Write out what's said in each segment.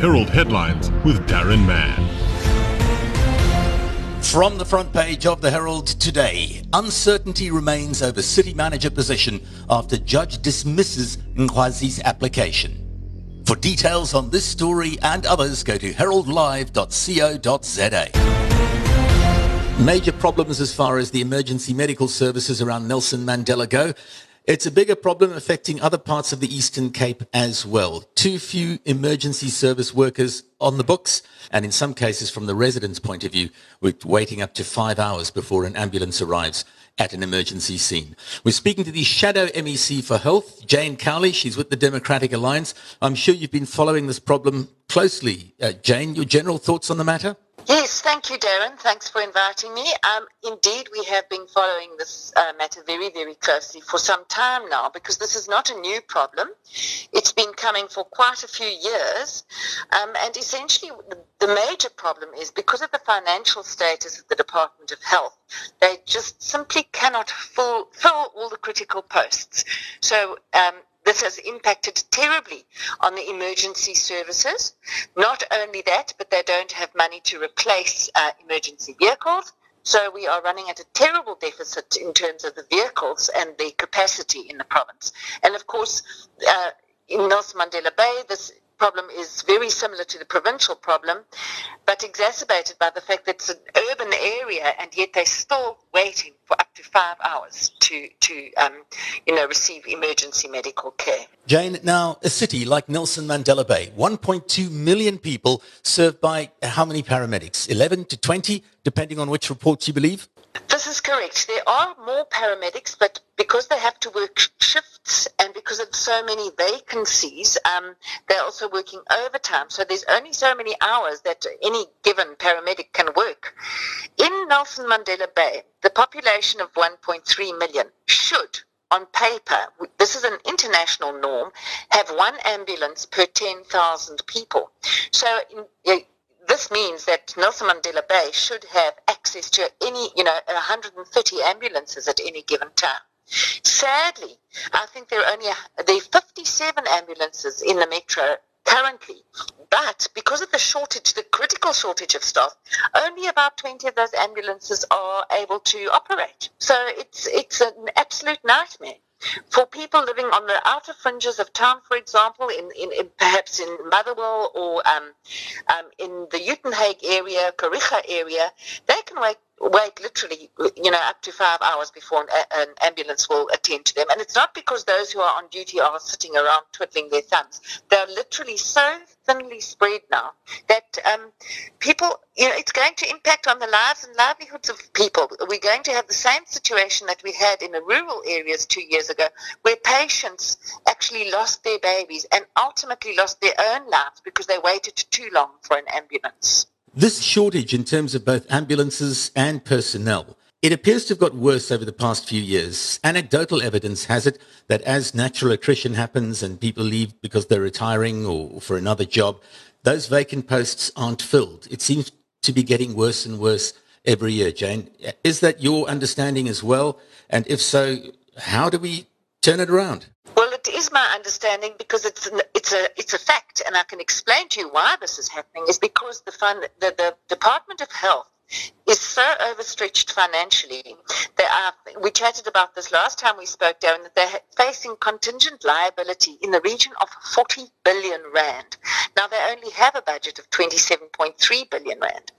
Herald headlines with Darren Mann. From the front page of the Herald today, uncertainty remains over city manager position after judge dismisses Nqwazi's application. For details on this story and others, go to heraldlive.co.za. Major problems as far as the emergency medical services around Nelson Mandela go. It's a bigger problem affecting other parts of the Eastern Cape as well. Too few emergency service workers on the books, and in some cases, from the residents' point of view, we're waiting up to five hours before an ambulance arrives at an emergency scene. We're speaking to the Shadow MEC for Health, Jane Cowley. She's with the Democratic Alliance. I'm sure you've been following this problem closely. Uh, Jane, your general thoughts on the matter? Yes, thank you, Darren. Thanks for inviting me. Um, indeed, we have been following this uh, matter very, very closely for some time now because this is not a new problem. It's been coming for quite a few years. Um, and essentially, the major problem is because of the financial status of the Department of Health, they just simply cannot fill, fill all the critical posts. So um, this has impacted terribly on the emergency services. Not only that, but they don't have money to replace uh, emergency vehicles. So we are running at a terrible deficit in terms of the vehicles and the capacity in the province. And of course, uh, in Nelson Mandela Bay, this problem is very similar to the provincial problem, but exacerbated by the fact that it's an urban area and yet they're still waiting for up to five hours to, to um, you know, receive emergency medical care. Jane, now a city like Nelson Mandela Bay, 1.2 million people served by how many paramedics? 11 to 20, depending on which reports you believe? This is correct. There are more paramedics, but because they have to work shifts and because of so many vacancies, um, they're also working overtime. So there's only so many hours that any given paramedic can work. In Nelson Mandela Bay, the population of 1.3 million should on paper, this is an international norm, have one ambulance per 10,000 people. So in, this means that Nelson Mandela Bay should have access to any, you know, 130 ambulances at any given time. Sadly, I think there are only there are 57 ambulances in the metro currently, but because of the shortage, the critical shortage of staff, only about 20 of those ambulances are able to operate. So it's it's an absolute nightmare for people living on the outer fringes of town, for example, in, in, in perhaps in Motherwell or um, um, in the Uitenhage area, Kariega area, they can wait wait literally, you know, up to five hours before an, an, ambulance will attend to them. And it's not because those who are on duty are sitting around twiddling their thumbs. They're literally so thinly spread now that um, people, you know, it's going to impact on the lives and livelihoods of people. We're going to have the same situation that we had in the rural areas two years ago, where patients actually lost their babies and ultimately lost their own lives because they waited too long for an ambulance. This shortage in terms of both ambulances and personnel, it appears to have got worse over the past few years. Anecdotal evidence has it that as natural attrition happens and people leave because they're retiring or for another job, those vacant posts aren't filled. It seems to be getting worse and worse every year, Jane. Is that your understanding as well? And if so, how do we turn it around? It is my understanding because it's an, it's a it's a fact, and I can explain to you why this is happening. Is because the fund, the, the Department of Health is so overstretched financially. They are, we chatted about this last time we spoke, Darren, that they're facing contingent liability in the region of 40 billion rand. Now they only have a budget of 27.3 billion rand.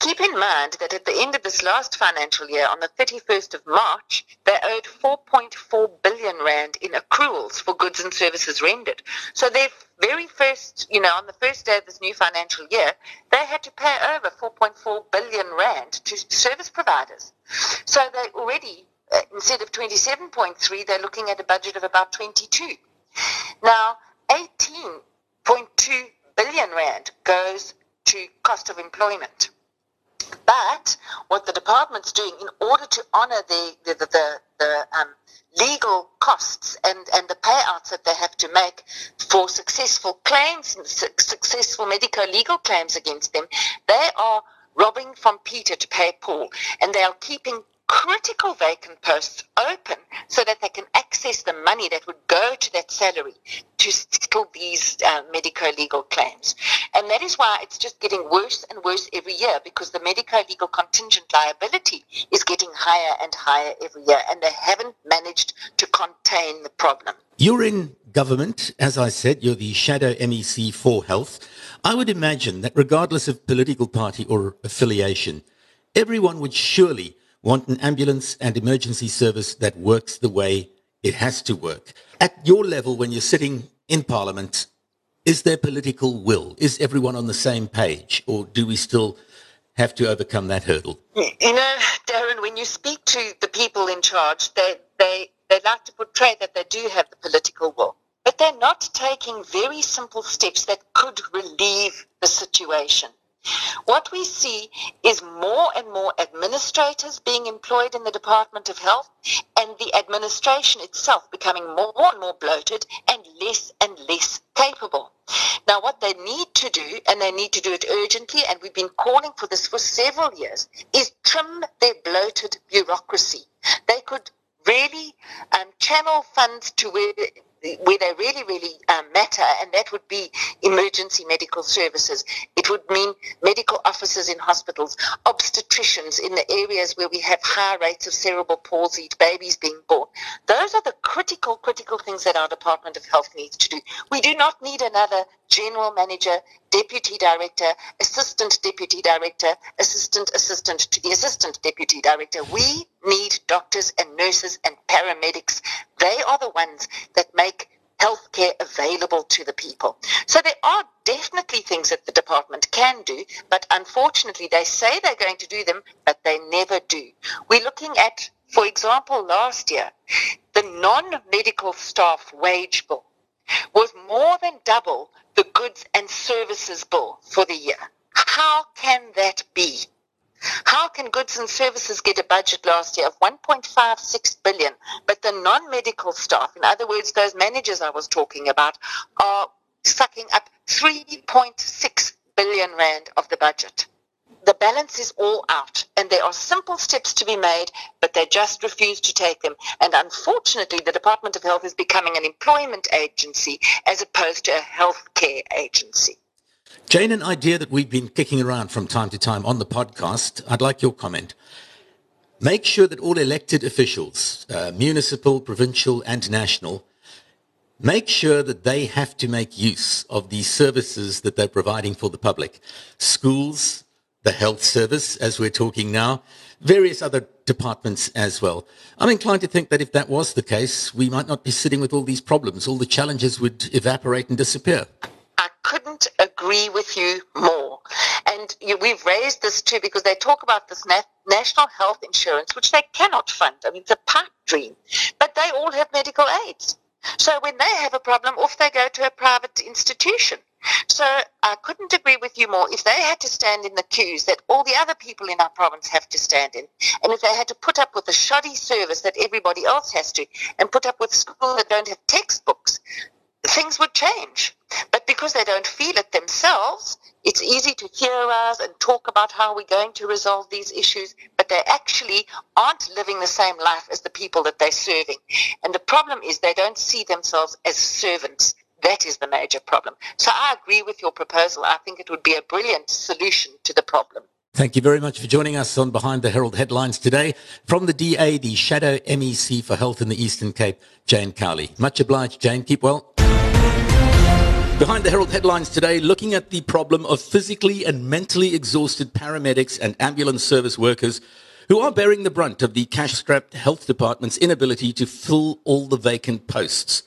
Keep in mind that at the end of this last financial year, on the 31st of March, they owed 4.4 billion rand in accruals for goods and services rendered. So their very first, you know, on the first day of this new financial year, they had to pay over 4.4 billion rand to service providers. So they already, uh, instead of 27.3, they're looking at a budget of about 22. Now, 18.2 billion rand goes to cost of employment. But what the department's doing in order to honor the, the, the, the, the um, legal costs and, and the payouts that they have to make for successful claims, successful medico legal claims against them, they are robbing from Peter to pay Paul. And they are keeping critical vacant posts open so that they can access the money that would go to that salary to settle these uh, medico-legal claims. And that is why it's just getting worse and worse every year because the medico-legal contingent liability is getting higher and higher every year and they haven't managed to contain the problem. You're in government, as I said, you're the shadow MEC for health. I would imagine that regardless of political party or affiliation, everyone would surely want an ambulance and emergency service that works the way it has to work. At your level, when you're sitting in Parliament, is there political will? Is everyone on the same page? Or do we still have to overcome that hurdle? You know, Darren, when you speak to the people in charge, they, they, they like to portray that they do have the political will. But they're not taking very simple steps that could relieve the situation. What we see is more and more administrators being employed in the Department of Health and the administration itself becoming more and more bloated and less and less capable. Now, what they need to do, and they need to do it urgently, and we've been calling for this for several years, is trim their bloated bureaucracy. They could really um, channel funds to where where they really, really um, matter, and that would be emergency medical services. It would mean medical officers in hospitals, obstetricians in the areas where we have high rates of cerebral palsy, babies being born. Those are the critical, critical things that our Department of Health needs to do. We do not need another general manager, deputy director, assistant deputy director, assistant assistant to the assistant deputy director. We need doctors and nurses and paramedics. They are the ones that make healthcare available to the people. So there are definitely things that the department can do, but unfortunately they say they're going to do them, but they never do. We're looking at, for example, last year, the non-medical staff wage bill was more than double the goods and services bill for the year. How can that be? How can goods and services get a budget last year of 1.56 billion, but the non-medical staff, in other words, those managers I was talking about, are sucking up 3.6 billion rand of the budget? The balance is all out, and there are simple steps to be made, but they just refuse to take them. And unfortunately, the Department of Health is becoming an employment agency as opposed to a healthcare agency. Jane, an idea that we've been kicking around from time to time on the podcast. I'd like your comment. Make sure that all elected officials, uh, municipal, provincial, and national, make sure that they have to make use of the services that they're providing for the public. Schools, the health service, as we're talking now, various other departments as well. I'm inclined to think that if that was the case, we might not be sitting with all these problems. All the challenges would evaporate and disappear. Agree with you more. And you, we've raised this too because they talk about this nat- national health insurance, which they cannot fund. I mean, it's a pipe dream. But they all have medical aids. So when they have a problem, off they go to a private institution. So I couldn't agree with you more. If they had to stand in the queues that all the other people in our province have to stand in, and if they had to put up with the shoddy service that everybody else has to, and put up with schools that don't have textbooks, things would change. Because they don't feel it themselves, it's easy to theorize and talk about how we're going to resolve these issues, but they actually aren't living the same life as the people that they're serving. And the problem is they don't see themselves as servants. That is the major problem. So I agree with your proposal. I think it would be a brilliant solution to the problem. Thank you very much for joining us on Behind the Herald Headlines today. From the DA, the Shadow MEC for Health in the Eastern Cape, Jane Cowley. Much obliged, Jane. Keep well. Behind the Herald headlines today, looking at the problem of physically and mentally exhausted paramedics and ambulance service workers who are bearing the brunt of the cash-strapped health department's inability to fill all the vacant posts.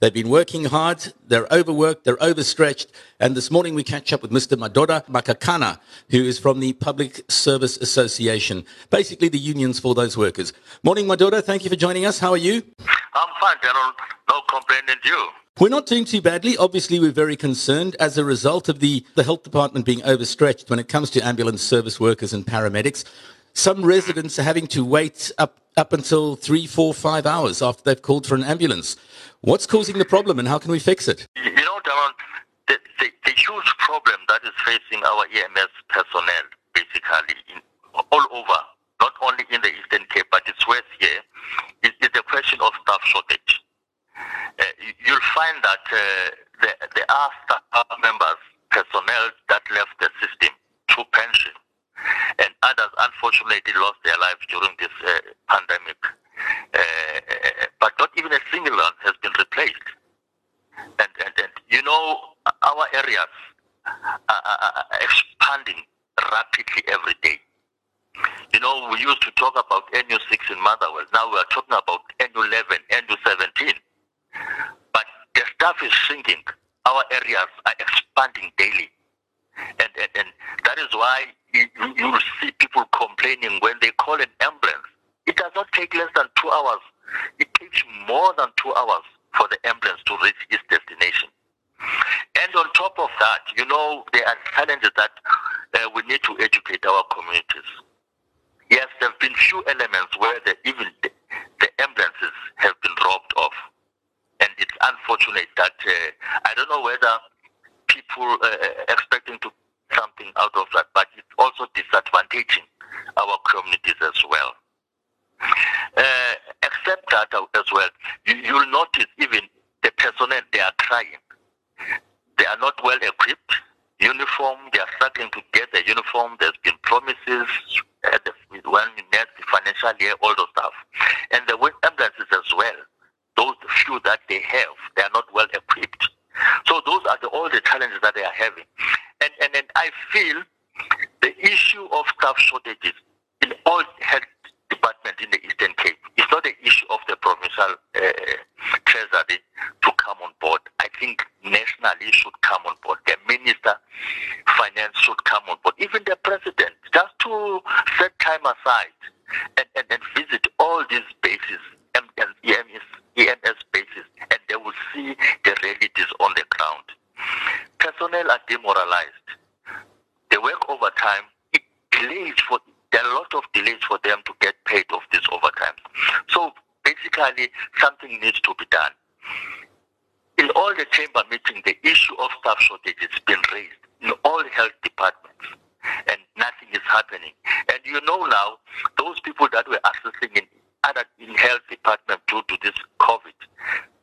They've been working hard, they're overworked, they're overstretched, and this morning we catch up with Mr. Madoda Makakana, who is from the Public Service Association, basically the unions for those workers. Morning, Madoda, thank you for joining us. How are you? I'm fine, General. No complaining you. We're not doing too badly. Obviously, we're very concerned as a result of the, the health department being overstretched when it comes to ambulance service workers and paramedics. Some residents are having to wait up, up until three, four, five hours after they've called for an ambulance. What's causing the problem and how can we fix it? You know, Darren, the, the, the huge problem that is facing our EMS personnel, basically, in, all over, not only in the Eastern Cape, but it's worse here, is, is the question of staff shortage. Find that uh, there, are staff members, personnel that left the system through pension, and others unfortunately lost their lives during this uh, pandemic. But not even a single one has been replaced. And, and, and you know, our areas are, are expanding rapidly every day. You know, we used to talk about NU6 in Motherwell. Now we are talking about NU11, NU17. Staff is shrinking. Our areas are expanding daily. And, and, and that is why you, you will see people complaining when they call an ambulance. It does not take less than two hours. It takes more than two hours for the ambulance to reach its destination. And on top of that, you know, there are challenges that uh, we need to educate our communities. Yes, there have been few elements where the, even the, the ambulances have been robbed off. And it's unfortunate that uh, I don't know whether people uh, expecting to something out of that, but it's also disadvantaging our communities as well. Uh, except that as well, you, you'll notice even the personnel, they are crying. They are not well equipped. Uniform, they are struggling to get the. There's been promises at the, when next financial year, all those stuff. And the ambulances as well, those few that they have, they are not well equipped. So those are the, all the challenges that they are having. And, and, and I feel the issue of staff shortages in all health departments in the Eastern Cape is not the issue of the provincial uh, treasury to come on board. I think national should come on board. The minister finance should come on board. Even the president, just to set time aside and, and, and visit all these bases, EMS, EMS bases, and they will see the realities on the ground. Personnel are demoralized. They work overtime. It delays for there are a lot of delays for them to get paid of this overtime. So basically, something needs to be done. In all the chamber meetings, the issue of staff shortage has been raised in all health departments, and nothing is happening. And you know now, those people that were assisting in other in health department due to this COVID,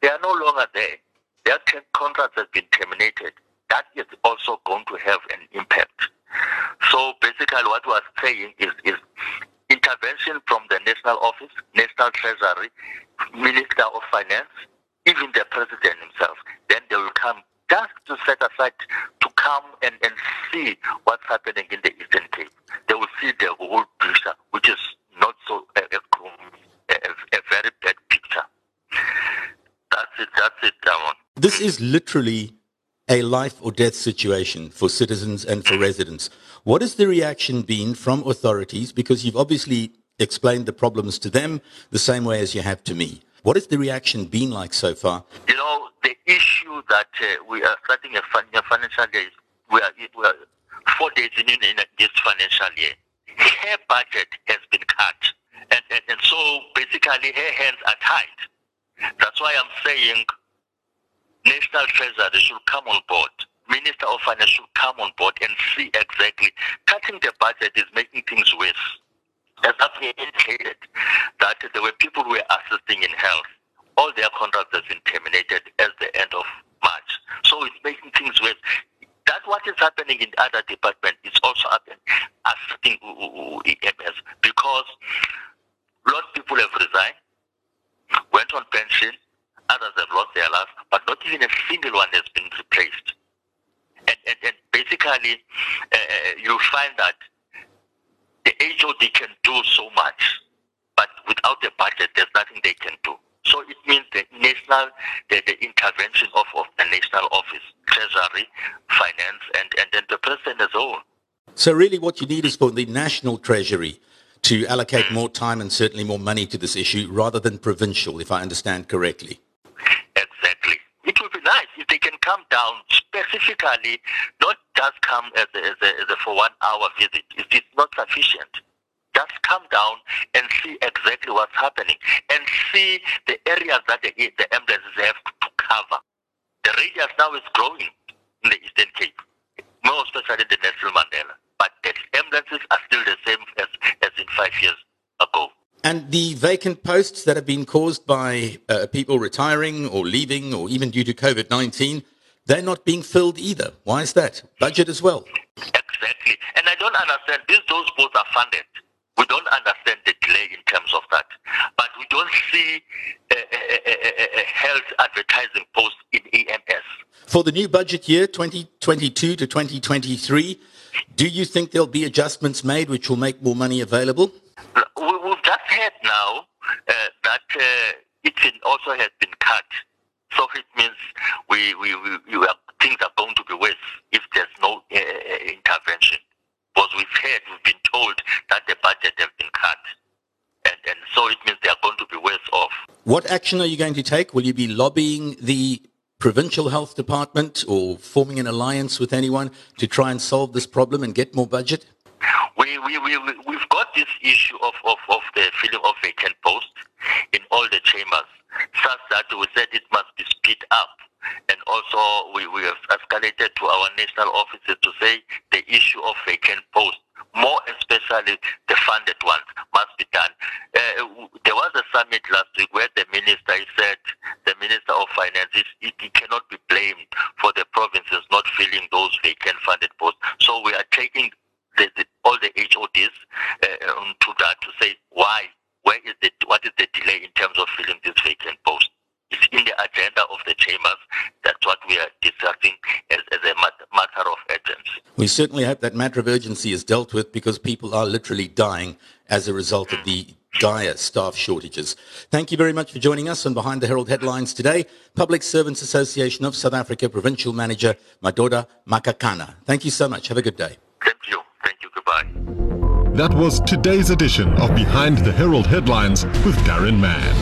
they are no longer there. Their contracts have been terminated. That is also going to have an impact. So basically, what are saying is, is intervention from the national office, national treasury, minister of finance, even the president himself. Then they will come just to set aside to come and, and see what's happening in the Eastern Cape. They will see the whole picture, which is not so a, a, a, very bad picture. That's it. That's it, Damon. This is literally a life or death situation for citizens and for residents. What has the reaction been from authorities? Because you've obviously explained the problems to them the same way as you have to me. What has the reaction been like so far? You know, the issue that uh, we are starting a financial year, we are, we are four days in, in this financial year. Her budget has been cut. And, and, and so basically her hands are tied. That's why I'm saying National Treasury should come on board. Minister of Finance should come on board and see exactly. Cutting the budget is making things worse. As I've indicated, that there were people who were assisting in health. All their contracts have been terminated at the end of March. So it's making things worse. That's what is happening in other departments. It's also happening assisting EMS because a lot of people have resigned, went on pension, others have lost their lives, but not even a single one has been replaced. And, and, basically, uh, uh you find that the HOD can do so much, but without the budget, there's nothing they can do. So it means the national, the, the intervention of, of the national office, treasury, finance, and, and then the president as well. So really what you need is for the national treasury to allocate mm. more time and certainly more money to this issue rather than provincial, if I understand correctly they can come down specifically, not just come as a, as a, as a for one hour visit. It is not sufficient. Just come down and see exactly what's happening and see the areas that the, the ambulances have to cover. The radius now is growing in the Eastern Cape, more especially the Nelson Mandela. But the ambulances are still the same as, as in five years ago. And the vacant posts that have been caused by uh, people retiring or leaving or even due to COVID 19, they're not being filled either. Why is that? Budget as well. Exactly. And I don't understand. These those posts are funded. We don't understand the delay in terms of that. But we don't see a, a, a, a health advertising post in EMS. For the new budget year, 2022 to 2023, do you think there'll be adjustments made which will make more money available? We've just heard now uh, that uh, it also has been cut. So it means we, we, we, we are, things are going to be worse if there's no uh, intervention. Because we've heard, we've been told that the budget has been cut. And, and so it means they are going to be worse off. What action are you going to take? Will you be lobbying the provincial health department or forming an alliance with anyone to try and solve this problem and get more budget? We, we, we, we've got this issue of, of, of the filling of vacant posts in all the that we said it must be speed up. And also, we, we have escalated to our national offices to say the issue of vacant posts, more especially the funded ones, must be done. Uh, there was a summit last week where the minister said, the minister of finance, it, it cannot be blamed for the provinces not filling those vacant funded posts. So we are taking the, the, all the HODs uh, to that to say why, where is the, what is the delay in terms of filling these vacant posts. It's in the agenda of the chambers. That's what we are discussing as, as a matter of urgency. We certainly hope that matter of urgency is dealt with because people are literally dying as a result of the dire staff shortages. Thank you very much for joining us on Behind the Herald Headlines today. Public Servants Association of South Africa Provincial Manager Madoda Makakana. Thank you so much. Have a good day. Thank you. Thank you. Goodbye. That was today's edition of Behind the Herald Headlines with Darren Mann.